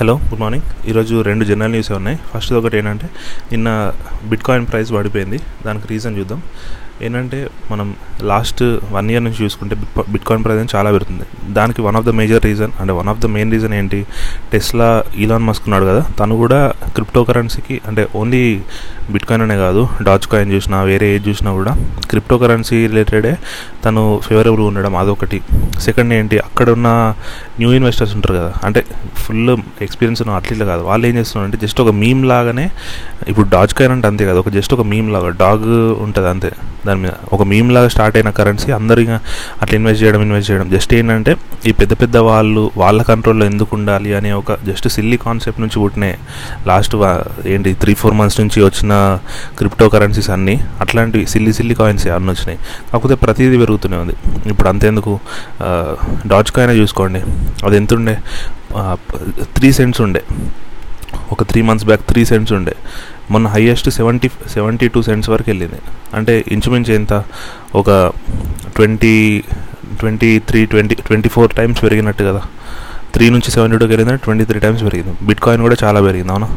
Hello good morning. ఈరోజు రెండు general news ఉన్నాయి. ఫస్ట్ ఒకటి ఏంటంటే నిన్న బిట్ కాయిన్ ప్రైస్ పడిపోయింది దానికి రీజన్ చూద్దాం. ఏంటంటే మనం లాస్ట్ వన్ ఇయర్ నుంచి చూసుకుంటే బిట్ కాయిన్ ప్రైస్ అనేది చాలా పెరుగుతుంది. దానికి one of the major reason అంటే one of the main reason ఏంటి? టెస్లా ఈలాన్ మస్క్ ఉన్నాడు కదా తను కూడా క్రిప్టో కరెన్సీకి అంటే ఓన్లీ బిట్ కాయిన్ అనే కాదు డాచ్ కాయిన్ చూసినా వేరే ఏది చూసినా కూడా క్రిప్టో కరెన్సీ రిలేటెడే తను ఫేవరబుల్ ఉండడం అదొకటి. సెకండ్ ఏంటి? అక్కడ ఉన్న న్యూ ఇన్వెస్టర్స్ ఉంటారు కదా అంటే ఫుల్ ఎక్స్పీరియన్స్ ఉన్న అట్లీట్లు కాదు. వాళ్ళు ఏం చేస్తున్నారు అంటే జస్ట్ ఒక మీమ్ లాగానే ఇప్పుడు డాజ్ కాయిన్ అంటే అంతే కదా ఒక జస్ట్ ఒక మీమ్ లాగా డాగ్ ఉంటుంది అంతే. దాని మీద ఒక మీమ్ లాగా స్టార్ట్ అయిన కరెన్సీ అందరు అట్లా ఇన్వెస్ట్ చేయడం ఇన్వెస్ట్ చేయడం. జస్ట్ ఏంటంటే ఈ పెద్ద పెద్ద వాళ్ళు వాళ్ళ కంట్రోల్లో ఎందుకు ఉండాలి అనే ఒక జస్ట్ సిల్లీ కాన్సెప్ట్ నుంచి పుట్టినాయి. లాస్ట్ ఏంటి త్రీ ఫోర్ మంత్స్ నుంచి వచ్చిన క్రిప్టో కరెన్సీస్ అన్నీ అట్లాంటివి సిల్లీ సిల్లీ కాయిన్స్ అన్నీ వచ్చినాయి. కాకపోతే ప్రతిదీ పెరుగుతూనే ఉంది. ఇప్పుడు అంతేందుకు డాచ్ కాయిన్ చూసుకోండి. అది ఎంత ఉండే త్రీ సెంట్స్ ఉండే. ఒక three months back three cents ఉండే. మొన్న highest seventy seventy two cents వరకు వెళ్ళింది. అంటే ఇంచుమించు ఎంత? ఒక twenty twenty three twenty twenty four times పెరిగినట్టు కదా. త్రీ నుంచి సెవెంటీ టూకి వెళ్ళిందంటే ట్వంటీ త్రీ టైమ్స్ పెరిగింది. బిట్ కాయిన్ కూడా చాలా పెరిగింది అవునా?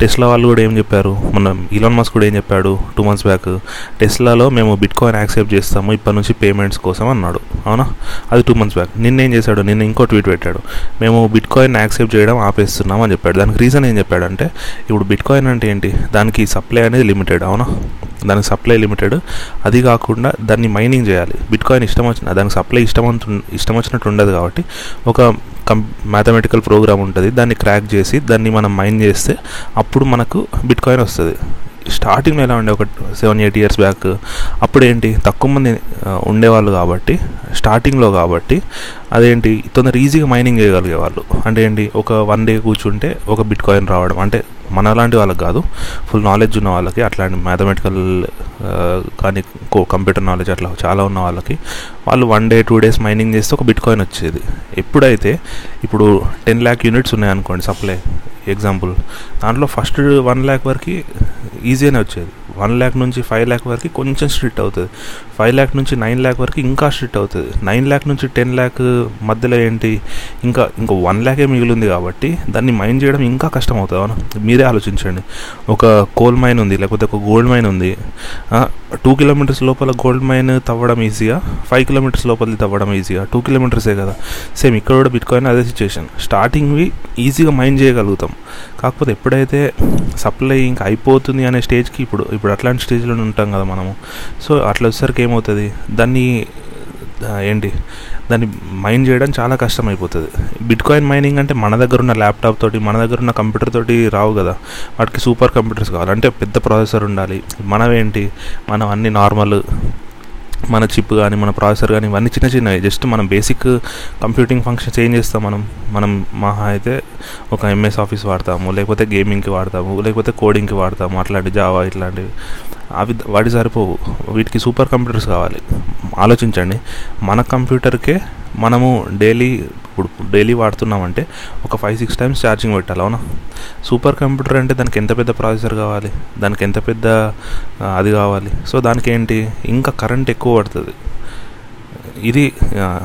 టెస్లా వాళ్ళు కూడా ఏం చెప్పారు? మన ఇలాన్ మస్క్ కూడా ఏం చెప్పాడు టూ మంత్స్ బ్యాక్ టెస్లాలో మేము బిట్ కాయిన్ యాక్సెప్ట్ చేస్తాము ఇప్పటి నుంచి పేమెంట్స్ కోసం అన్నాడు. అవునా? అది టూ మంత్స్ బ్యాక్ నిన్న ఏం చేశాడు? నిన్న ఇంకో ట్వీట్ పెట్టాడు. మేము బిట్ కాయిన్ యాక్సెప్ట్ చేయడం ఆపేస్తున్నాం అని చెప్పాడు. దానికి రీజన్ ఏం చెప్పాడంటే ఇప్పుడు బిట్ కాయిన్ అంటే ఏంటి? దానికి సప్లై అనేది లిమిటెడ్ అవునా? దానికి సప్లై లిమిటెడ్ అది కాకుండా దాన్ని మైనింగ్ చేయాలి. బిట్ కాయిన్ ఇష్టం వచ్చిన దానికి సప్లై ఇష్టం ఇష్టం వచ్చినట్టు ఉండదు కాబట్టి ఒక కం మ్యాథమెటికల్ ప్రోగ్రామ్ ఉంటుంది. దాన్ని క్రాక్ చేసి దాన్ని మనం మైన్ చేస్తే అప్పుడు మనకు బిట్ కాయిన్ వస్తుంది స్టార్టింగ్లో ఎలా ఉండే? ఒక సెవెన్ ఎయిట్ ఇయర్స్ బ్యాక్ అప్పుడు ఏంటి తక్కువ మంది ఉండేవాళ్ళు కాబట్టి స్టార్టింగ్లో కాబట్టి అదేంటి? తొందర ఈజీగా మైనింగ్ చేయగలిగే వాళ్ళు. అంటే ఏంటి? ఒక వన్ డే కూర్చుంటే ఒక బిట్ కాయిన్ రావడం. అంటే మన లాంటి వాళ్ళకి కాదు. ఫుల్ నాలెడ్జ్ ఉన్న వాళ్ళకి అట్లాంటి మ్యాథమెటికల్ కానీ కంప్యూటర్ నాలెడ్జ్ అట్లా చాలా ఉన్న వాళ్ళకి వాళ్ళు one day two days mining చేస్తే ఒక బిట్ కాయిన్ వచ్చేది. ఎప్పుడైతే ఇప్పుడు టెన్ ల్యాక్ యూనిట్స్ ఉన్నాయనుకోండి సప్లై ఎగ్జాంపుల్ దాంట్లో ఫస్ట్ వన్ ల్యాక్ వరకు ఈజీగానే వచ్చేది. వన్ ల్యాక్ నుంచి ఫైవ్ ల్యాక్ వరకు కొంచెం స్ట్రిక్ట్ అవుతుంది. ఫైవ్ ల్యాక్ నుంచి నైన్ ల్యాక్ వరకు ఇంకా స్ట్రిక్ట్ అవుతుంది. నైన్ ల్యాక్ నుంచి టెన్ ల్యాక్ మధ్యలో ఏంటి? ఇంకా ఇంకా వన్ ల్యాకే మిగిలింది కాబట్టి దాన్ని మైన్ చేయడం ఇంకా కష్టం అవుతుంది అవునా? మీరే ఆలోచించండి. ఒక కోల్ మైన్ ఉంది లేకపోతే ఒక గోల్డ్ మైన్ ఉంది. టూ కిలోమీటర్స్ లోపల గోల్డ్ మైన్ తవ్వడం ఈజీగా ఫైవ్ కిలోమీటర్స్ లోపలిది తవ్వడం ఈజీగా టూ కిలోమీటర్సే కదా? సేమ్ ఇక్కడ కూడా బిట్కాయిన్ అదే సిచ్యువేషన్ స్టార్టింగ్వి ఈజీగా మైన్ చేయగలుగుతాం. కాకపోతే ఎప్పుడైతే సప్లై ఇంకా అయిపోతుంది అనే స్టేజ్కి ఇప్పుడు ఇప్పుడు అట్లాంటి స్టేజ్లో ఉంటాం కదా మనము. సో అట్లా వచ్చేసరికి ఏమవుతుంది? దాన్ని ఏంటి? దాన్ని మైన్ చేయడం చాలా కష్టం అయిపోతుంది బిట్ కాయిన్ మైనింగ్ అంటే మన దగ్గర ఉన్న ల్యాప్టాప్ తోటి మన దగ్గర ఉన్న కంప్యూటర్ తోటి రావు కదా. వాటికి సూపర్ కంప్యూటర్స్ కావాలి. అంటే పెద్ద ప్రాసెసర్ ఉండాలి. మనమేంటి మనం అన్ని నార్మల్ మన చిప్ కానీ మన ప్రాసెసర్ కానీ ఇవన్నీ చిన్న చిన్నవి. జస్ట్ మనం బేసిక్ కంప్యూటింగ్ ఫంక్షన్స్ ఏం చేస్తాం మనం? మనం మహా అయితే ఒక ఎంఎస్ ఆఫీస్ వాడతాము లేకపోతే గేమింగ్కి వాడతాము లేకపోతే కోడింగ్కి వాడతాము అట్లాంటి జావా ఇట్లాంటివి. అవి వాటి సరిపోవు. వీటికి సూపర్ కంప్యూటర్స్ కావాలి. ఆలోచించండి. మన కంప్యూటర్కే మనము డైలీ ఇప్పుడు డైలీ వాడుతున్నామంటే ఒక ఫైవ్ సిక్స్ టైమ్స్ ఛార్జింగ్ పెట్టాలి అవునా? సూపర్ కంప్యూటర్ అంటే దానికి ఎంత పెద్ద ప్రాసెసర్ కావాలి? దానికి ఎంత పెద్ద అది కావాలి? సో దానికి ఏంటి? ఇంకా కరెంట్ ఎక్కువ పడుతుంది. ఇది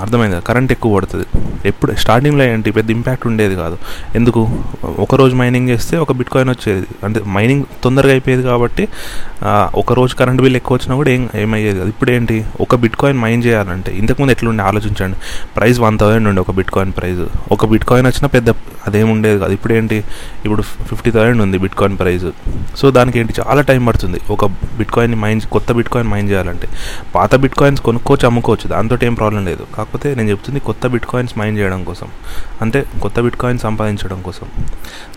అర్థమైంది. కరెంట్ ఎక్కువ పడుతుంది. ఎప్పుడు స్టార్టింగ్లో ఏంటి? పెద్ద ఇంపాక్ట్ ఉండేది కాదు. ఎందుకు? ఒకరోజు మైనింగ్ చేస్తే ఒక బిట్ కాయిన్ వచ్చేది. అంటే మైనింగ్ తొందరగా అయిపోయేది కాబట్టి ఒక రోజు కరెంట్ బిల్ ఎక్కువ వచ్చినా కూడా ఏం ఏమయ్యేది? కాదు ఇప్పుడు ఏంటి? ఒక బిట్ కాయిన్ మైన్ చేయాలంటే ఇంతకుముందు ఎట్లుండే? ఆలోచించండి. ప్రైస్ వన్ థౌసండ్ ఉండే ఒక బిట్ కాయిన్ ప్రైస్. ఒక బిట్ కాయిన్ వచ్చినా పెద్ద అదేం ఉండేది కాదు. ఇప్పుడు ఏంటి? ఇప్పుడు ఫిఫ్టీ థౌసండ్ ఉంది బిట్ కాయిన్ ప్రైస్. సో దానికి ఏంటి? చాలా టైం పడుతుంది. ఒక బిట్ కాయిన్ మైన్ కొత్త బిట్ కాయిన్ మైన్ చేయాలంటే. పాత బిట్ కాయిన్స్ కొనుక్కోవచ్చు అమ్ముకోవచ్చు. దాంతో ఏం ప్రాబ్లం లేదు. కాకపోతే నేను చెప్తుంది కొత్త బిట్ కాయిన్స్ మైన్ చేయడం కోసం. అంటే కొత్త బిట్ కాయిన్ సంపాదించడం కోసం.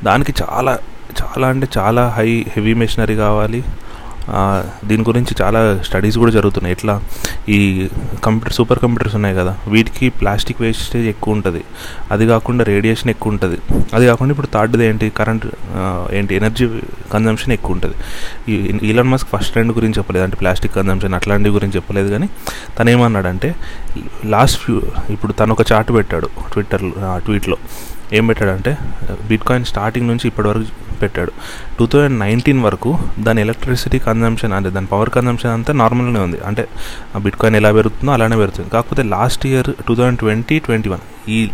దానికి చాలా చాలా అంటే చాలా హై హెవీ మెషినరీ కావాలి. దీని గురించి చాలా స్టడీస్ కూడా జరుగుతున్నాయి. ఎట్లా? ఈ కంప్యూటర్ సూపర్ కంప్యూటర్స్ ఉన్నాయి కదా వీటికి ప్లాస్టిక్ వేస్టేజ్ ఎక్కువ ఉంటుంది. అది కాకుండా రేడియేషన్ ఎక్కువ ఉంటుంది. అది కాకుండా ఇప్పుడు థర్డ్ది ఏంటి? కరెంట్ ఏంటి? ఎనర్జీ కన్జంప్షన్ ఎక్కువ ఉంటుంది. ఈ మస్క్ ఫస్ట్ ట్రెండ్ గురించి చెప్పలేదు. అంటే ప్లాస్టిక్ కన్జంప్షన్ అట్లాంటి గురించి చెప్పలేదు కానీ తను ఏమన్నాడంటే లాస్ట్ ఫ్యూ ఇప్పుడు తను ఒక చార్ట్ పెట్టాడు ట్విట్టర్ ట్వీట్లో. ఏం పెట్టాడంటే బిట్ కాయిన్ స్టార్టింగ్ నుంచి ఇప్పటివరకు పెట్టాడు. టూ థౌజండ్ నైన్టీన్ వరకు దాని ఎలక్ట్రిసిటీ కన్జంప్షన్ అంటే దాని పవర్ కన్జంప్షన్ అంతా నార్మల్గానే ఉంది. అంటే బిట్ కాయిన్ ఎలా పెరుగుతుందో అలానే పెరుగుతుంది. కాకపోతే last year two thousand twenty twenty one ఈ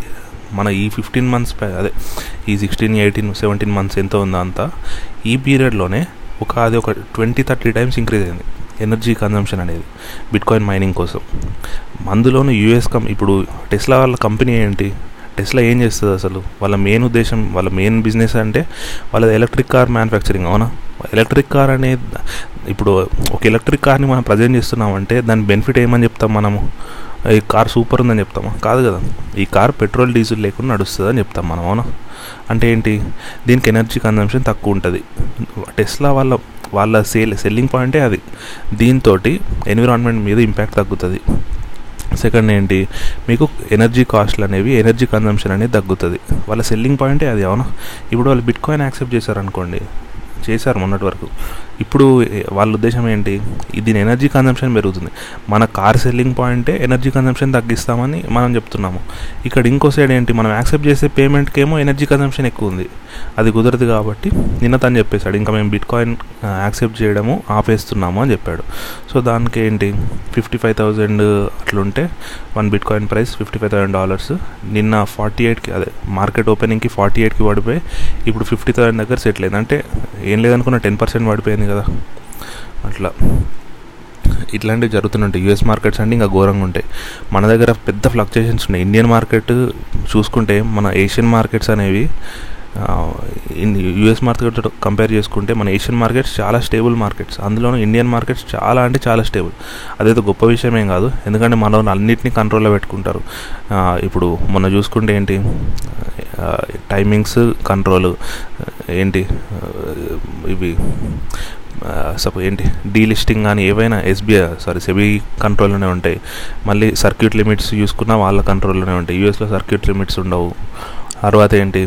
మన ఈ ఫిఫ్టీన్ మంత్స్ అదే ఈ సిక్స్టీన్ ఎయిటీన్ సెవెంటీన్ మంత్స్ ఎంత ఉందో అంతా ఈ పీరియడ్లోనే ఒక అది ఒక ట్వంటీ థర్టీ టైమ్స్ ఇంక్రీజ్ అయింది. ఎనర్జీ కన్జంప్షన్ అనేది. బిట్కాయిన్ మైనింగ్ కోసం. అందులోనూ యూఎస్ కం ఇప్పుడు టెస్లా వాళ్ళ కంపెనీ ఏంటి? టెస్లా ఏం చేస్తుంది అసలు? వాళ్ళ మెయిన్ ఉద్దేశం వాళ్ళ మెయిన్ బిజినెస్ అంటే వాళ్ళ ఎలక్ట్రిక్ కార్ మ్యానుఫ్యాక్చరింగ్ అవునా? ఎలక్ట్రిక్ కార్ అనే ఇప్పుడు ఒక ఎలక్ట్రిక్ కార్ని మనం ప్రజెంట్ చేస్తున్నామంటే దాని బెనిఫిట్ ఏమని చెప్తాం మనము? ఈ కార్ సూపర్ ఉందని చెప్తామా? కాదు కదా. ఈ కార్ పెట్రోల్ డీజిల్ లేకుండా నడుస్తుంది అని చెప్తాం మనం అవునా? అంటే ఏంటి? దీనికి ఎనర్జీ కన్జంప్షన్ తక్కువ ఉంటుంది. టెస్లా వాళ్ళ వాళ్ళ సేల్ సెల్లింగ్ పాయింటే అది. దీంతో ఎన్విరాన్మెంట్ మీద ఇంపాక్ట్ తగ్గుతుంది. సెకండ్ ఏంటి? మీకు ఎనర్జీ కాస్ట్లు అనేవి ఎనర్జీ కన్జంప్షన్ అనేది తగ్గుతుంది. వాళ్ళ సెల్లింగ్ పాయింటే అది అవునా? ఇప్పుడు వాళ్ళు బిట్ కాయిన్ యాక్సెప్ట్ చేశారనుకోండి చేశారు మొన్నటి వరకు. ఇప్పుడు వాళ్ళ ఉద్దేశం ఏంటి? దీని ఎనర్జీ కన్జంప్షన్ పెరుగుతుంది. మన కార్ సెల్లింగ్ పాయింటే ఎనర్జీ కన్జంప్షన్ తగ్గిస్తామని మనం చెప్తున్నాము. ఇక్కడ ఇంకో సైడ్ ఏంటి? మనం యాక్సెప్ట్ చేసే పేమెంట్కి ఏమో ఎనర్జీ కన్జంప్షన్ ఎక్కువ ఉంది. అది కుదరదు కాబట్టి నిన్న తను చెప్పేశాడు ఇంకా మేము బిట్ కాయిన్ యాక్సెప్ట్ చేయడము ఆపేస్తున్నాము అని చెప్పాడు. సో దానికి ఏంటి? ఫిఫ్టీ ఫైవ్ థౌజండ్ అట్లుంటే one bitcoin price fifty five thousand dollars నిన్న ఫార్టీ ఎయిట్కి అదే మార్కెట్ ఓపెనింగ్కి ఫార్టీ ఎయిట్కి పడిపోయి ఇప్పుడు ఫిఫ్టీ థౌసండ్ దగ్గర సెటిల్ అయింది. అంటే ఏం లేదనుకున్న టెన్ పర్సెంట్ పడిపోయింది కదా. అట్లా. ఇట్లాంటివి జరుగుతుంటాయి. యూఎస్ మార్కెట్స్ అంటే ఇంకా ఘోరంగా ఉంటాయి. మన దగ్గర పెద్ద ఫ్లక్చుయేషన్స్ ఉన్నాయి. ఇండియన్ మార్కెట్ చూసుకుంటే మన ఏషియన్ మార్కెట్స్ అనేవి యూఎస్ మార్కెట్ కంపేర్ చేసుకుంటే మన ఏషియన్ మార్కెట్స్ చాలా స్టేబుల్ మార్కెట్స్. అందులోనూ ఇండియన్ మార్కెట్స్ చాలా అంటే చాలా స్టేబుల్. అదైతే గొప్ప విషయం ఏం కాదు. ఎందుకంటే మనం అన్నింటినీ కంట్రోల్లో పెట్టుకుంటారు. ఇప్పుడు మొన్న చూసుకుంటే ఏంటి? టైమింగ్స్ కంట్రోల్ ఏంటి? ఇవి సపో ఏంటి? డీలిస్టింగ్ కానీ ఏవైనా ఎస్బీఐ సారీ సెబీ కంట్రోల్లోనే ఉంటాయి. మళ్ళీ సర్క్యూట్ లిమిట్స్ చూసుకున్నా వాళ్ళ కంట్రోల్లోనే ఉంటాయి. యూఎస్లో సర్క్యూట్ లిమిట్స్ ఉండవు. తర్వాత ఏంటి?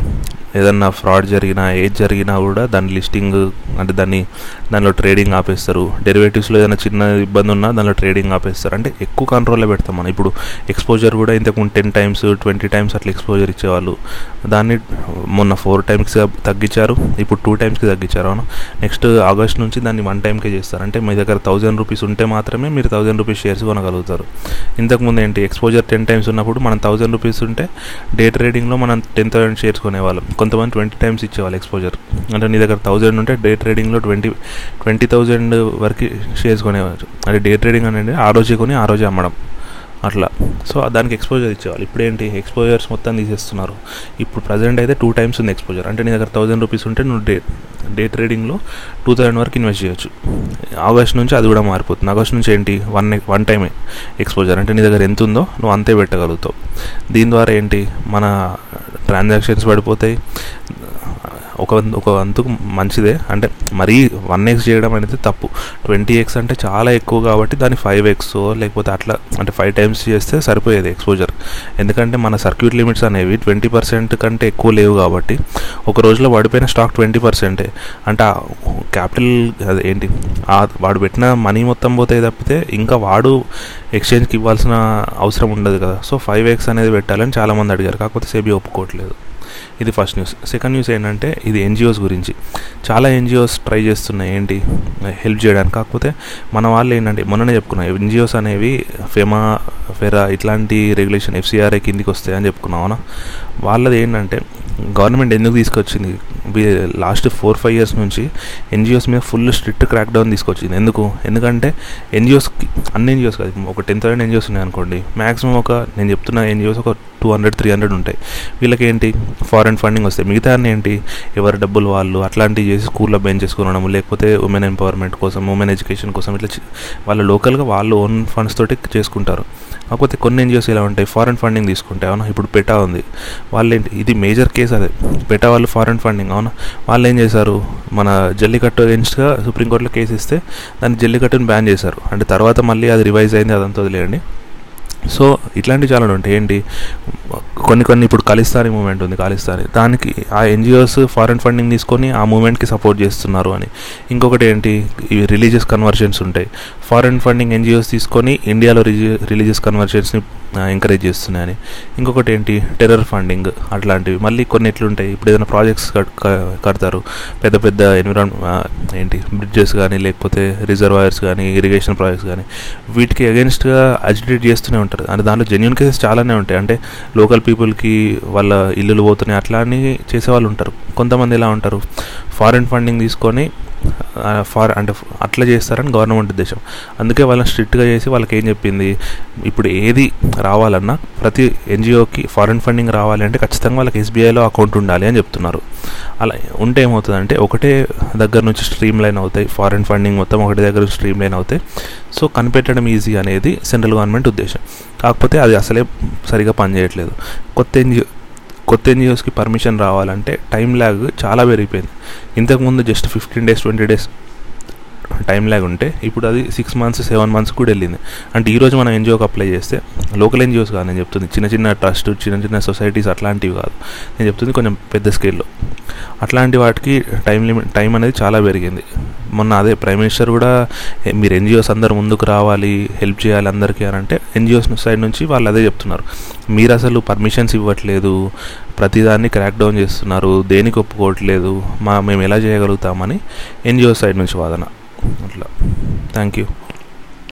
ఏదన్నా ఫ్రాడ్ జరిగినా ఏది జరిగినా కూడా దాని లిస్టింగ్ అంటే దాన్ని దానిలో ట్రేడింగ్ ఆపేస్తారు. డెరివేటివ్స్లో ఏదైనా చిన్న ఇబ్బంది ఉన్నా దానిలో ట్రేడింగ్ ఆపేస్తారు. అంటే ఎక్కువ కంట్రోల్లో పెడతాం మనం. ఇప్పుడు ఎక్స్పోజర్ కూడా ఇంతకుముందు టెన్ టైమ్స్ ట్వంటీ టైమ్స్ అట్లా ఎక్స్పోజర్ ఇచ్చేవాళ్ళు. దాన్ని మొన్న ఫోర్ టైమ్స్ తగ్గించారు. ఇప్పుడు టూ టైమ్స్కి తగ్గించారు. అవును? నెక్స్ట్ ఆగస్ట్ నుంచి దాన్ని వన్ టైంకే చేస్తారు. అంటే మీ దగ్గర థౌజండ్ రూపీస్ ఉంటే మాత్రమే మీరు థౌజండ్ రూపీస్ షేర్స్ కొనగలుగుతారు. ఇంతకుముందు ఏంటి? ఎక్స్పోజర్ టెన్ టైమ్స్ ఉన్నప్పుడు మనం థౌజండ్ రూపీస్ ఉంటే డే ట్రేడింగ్లో మనం టెన్ థౌసండ్ షేర్స్ కొనేవాళ్ళం. కొంతమంది ట్వంటీ టైమ్స్ ఇచ్చేవాళ్ళు ఎక్స్పోజర్. అంటే నీ దగ్గర థౌజండ్ ఉంటే డే ట్రేడింగ్లో ట్వంటీ ట్వంటీ థౌజండ్ వరకు షేర్స్ కొనేవారు. అంటే డే ట్రేడింగ్ అనేది ఆ రోజే కొని ఆ రోజే అమ్మడం. అట్లా. సో దానికి ఎక్స్పోజర్ ఇచ్చేవాళ్ళు. ఇప్పుడు ఏంటి ఎక్స్పోజర్స్ మొత్తం తీసేస్తున్నారు. ఇప్పుడు ప్రజెంట్ అయితే టూ టైమ్స్ ఉంది ఎక్స్పోజర్ అంటే నీ దగ్గర థౌజండ్ రూపీస్ ఉంటే నువ్వు డే డే ట్రేడింగ్లో టూ థౌజండ్ వరకు ఇన్వెస్ట్ చేయొచ్చు. ఆగస్ట్ నుంచి అది కూడా మారిపోతుంది. ఆగస్ట్ నుంచి ఏంటి? వన్ వన్ టైమే ఎక్స్పోజర్ అంటే నీ దగ్గర ఎంత ఉందో నువ్వు అంతే పెట్టగలుగుతావు. దీని ద్వారా ఏంటి? మన ట్రాన్సాక్షన్స్ పడిపోతాయి. ఒక ఒక వంతుకు మంచిదే. అంటే మరీ వన్ ఎక్స్ చేయడం అనేది తప్పు. ట్వంటీ ఎక్స్ అంటే చాలా ఎక్కువ కాబట్టి దాన్ని ఫైవ్ ఎక్స్ లేకపోతే అట్లా అంటే ఫైవ్ టైమ్స్ చేస్తే సరిపోయేది ఎక్స్పోజర్ ఎందుకంటే మన సర్క్యూట్ లిమిట్స్ అనేవి ట్వంటీ పర్సెంట్ కంటే ఎక్కువ లేవు కాబట్టి ఒక రోజులో పడిపోయిన స్టాక్ ట్వంటీ పర్సెంటే అంటే క్యాపిటల్ అదే ఏంటి? వాడు పెట్టిన మనీ మొత్తం పోతే తప్పితే ఇంకా వాడు ఎక్స్చేంజ్కి ఇవ్వాల్సిన అవసరం ఉండదు కదా. సో ఫైవ్ ఎక్స్ అనేది పెట్టాలని చాలామంది అడిగారు. కాకపోతే సేబీ ఒప్పుకోవట్లేదు. ఇది ఫస్ట్ న్యూస్. సెకండ్ న్యూస్ ఏంటంటే ఇది ఎన్జిఓస్ గురించి. చాలా ఎన్జిఓస్ ట్రై చేస్తున్నాయి ఏంటి? హెల్ప్ చేయడానికి. కాకపోతే మన వాళ్ళు ఏంటంటే మొన్ననే చెప్పుకున్నాం ఎన్జిఓస్ అనేవి ఫెమా ఫెరా ఇట్లాంటి రెగ్యులేషన్ ఎఫ్సిఆర్ఐ కిందికి వస్తాయి అని చెప్పుకున్నాం అవునా? వాళ్ళది ఏంటంటే గవర్నమెంట్ ఎందుకు తీసుకొచ్చింది? లాస్ట్ ఫోర్ ఫైవ్ ఇయర్స్ నుంచి ఎన్జిఓస్ మీద ఫుల్ స్ట్రిక్ట్ క్రాక్ డౌన్ తీసుకొచ్చింది. ఎందుకు? ఎందుకంటే ఎన్జిఓస్కి అన్ని ఎన్జిఓస్ కాదు ఒక టెన్ థౌసండ్ ఎన్జిఓస్ ఉన్నాయి అనుకోండి మ్యాక్సిమం ఒక నేను చెప్తున్న ఎన్జిఓస్ ఒక టూ హండ్రెడ్ త్రీ హండ్రెడ్ ఉంటాయి. వీళ్ళకి ఏంటి ఫారెన్ ఫండింగ్ వస్తాయి. మిగతా ఏంటి? ఎవరి డబ్బులు వాళ్ళు అట్లాంటివి చేసి స్కూల్లో బెంచ్ చేసుకోవడం లేకపోతే ఉమెన్ ఎంపవర్మెంట్ కోసం ఉమెన్ ఎడ్యుకేషన్ కోసం ఇట్లా వాళ్ళు లోకల్గా వాళ్ళు ఓన్ ఫండ్స్ తోటి చేసుకుంటారు. కాకపోతే కొన్ని ఎన్జిఓస్ ఇలా ఉంటాయి? ఫారెన్ ఫండింగ్ తీసుకుంటే అవునా? ఇప్పుడు పెటా ఉంది. వాళ్ళు ఏంటి ఇది మేజర్ కేసు అదే. పెటా వాళ్ళు ఫారెన్ ఫండింగ్ అవునా? వాళ్ళు ఏం చేశారు? మన జల్లికట్టు అగేన్స్ట్గా సుప్రీంకోర్టులో కేసు ఇస్తే దాన్ని జల్లికట్టును బ్యాన్ చేశారు. అంటే తర్వాత మళ్ళీ అది రివైజ్ అయింది అదంతా వదిలేయండి. సో ఇట్లాంటివి చాలా ఉంటాయి. ఏంటి? కొన్ని కొన్ని ఇప్పుడు ఖలిస్తానీ మూమెంట్ ఉంది ఖలిస్తానీ దానికి ఆ ఎన్జిఓస్ ఫారెన్ ఫండింగ్ తీసుకొని ఆ మూమెంట్కి సపోర్ట్ చేస్తున్నారు అని. ఇంకొకటి ఏంటి? ఇవి రిలీజియస్ కన్వర్షన్స్ ఉంటాయి. ఫారెన్ ఫండింగ్ ఎన్జిఓస్ తీసుకొని ఇండియాలో రిలీజియస్ కన్వర్షన్స్ని ఎంకరేజ్ చేస్తున్నాయని ఇంకొకటి ఏంటి? టెర్రర్ ఫండింగ్ అట్లాంటివి. మళ్ళీ కొన్ని ఎట్లుంటాయి? ఇప్పుడు ఏదైనా ప్రాజెక్ట్స్ కడతారు. పెద్ద పెద్ద ఎన్విరాన్ ఏంటి? బ్రిడ్జెస్ కానీ లేకపోతే రిజర్వాయర్స్ కానీ ఇరిగేషన్ ప్రాజెక్ట్స్ కానీ వీటికి అగెన్స్ట్గా అజిటేట్ చేస్తూనే ఉంటారు. అంటే దాంట్లో జెన్యున్ కేసెస్ చాలానే ఉంటాయి. అంటే లోకల్ పీపుల్కి వాళ్ళ ఇల్లులు పోతున్నాయి అట్లా అని చేసేవాళ్ళు ఉంటారు. కొంతమంది ఎలా ఉంటారు? ఫారిన్ ఫండింగ్ తీసుకొని ఫార్ అంటే అట్లా చేస్తారని గవర్నమెంట్ ఉద్దేశం. అందుకే వాళ్ళని స్ట్రిక్ట్గా చేసి వాళ్ళకి ఏం చెప్పింది? ఇప్పుడు ఏది రావాలన్నా ప్రతి ఎన్జిఓకి ఫారిన్ ఫండింగ్ రావాలి అంటే ఖచ్చితంగా వాళ్ళకి ఎస్బీఐలో అకౌంట్ ఉండాలి అని చెప్తున్నారు. అలా ఉంటే ఏమవుతుందంటే ఒకటే దగ్గర నుంచి స్ట్రీమ్ లైన్ అవుతాయి. ఫారిన్ ఫండింగ్ మొత్తం ఒకటి దగ్గర నుంచి స్ట్రీమ్ లైన్ అవుతాయి. సో కనిపెట్టడం ఈజీ అనేది సెంట్రల్ గవర్నమెంట్ ఉద్దేశం. కాకపోతే అది అసలే సరిగా పనిచేయట్లేదు. కొత్త ఎన్జిఓ కొత్త ఎన్జిఓస్కి పర్మిషన్ రావాలంటే టైం ల్యాగ్ చాలా పెరిగిపోయింది. ఇంతకుముందు just fifteen days twenty days time lag ఉంటే ఇప్పుడు అది సిక్స్ మంత్స్ సెవెన్ మంత్స్ కూడా వెళ్ళింది. అంటే ఈరోజు మనం ఎన్జిఓకి అప్లై చేస్తే లోకల్ ఎన్జిఓస్ కాదు నేను చెప్తుంది. చిన్న చిన్న ట్రస్ట్ చిన్న చిన్న సొసైటీస్ అట్లాంటివి కాదు. నేను చెప్తుంది కొంచెం పెద్ద స్కేల్లో అట్లాంటి వాటికి టైం లిమిట్ టైం అనేది చాలా పెరిగింది. మొన్న అదే ప్రైమ్ మినిస్టర్ కూడా మీరు ఎన్జిఓస్ అందరు ముందుకు రావాలి హెల్ప్ చేయాలి అందరికీ అని అంటే ఎన్జిఓస్ సైడ్ నుంచి వాళ్ళు అదే చెప్తున్నారు. మీరు అసలు పర్మిషన్స్ ఇవ్వట్లేదు ప్రతిదాన్ని క్రాక్ డౌన్ చేస్తున్నారు దేనికి ఒప్పుకోవట్లేదు మా మేము ఎలా చేయగలుగుతామని ఎన్జిఓ సైడ్ నుంచి వాదన. मतलब थैंक यू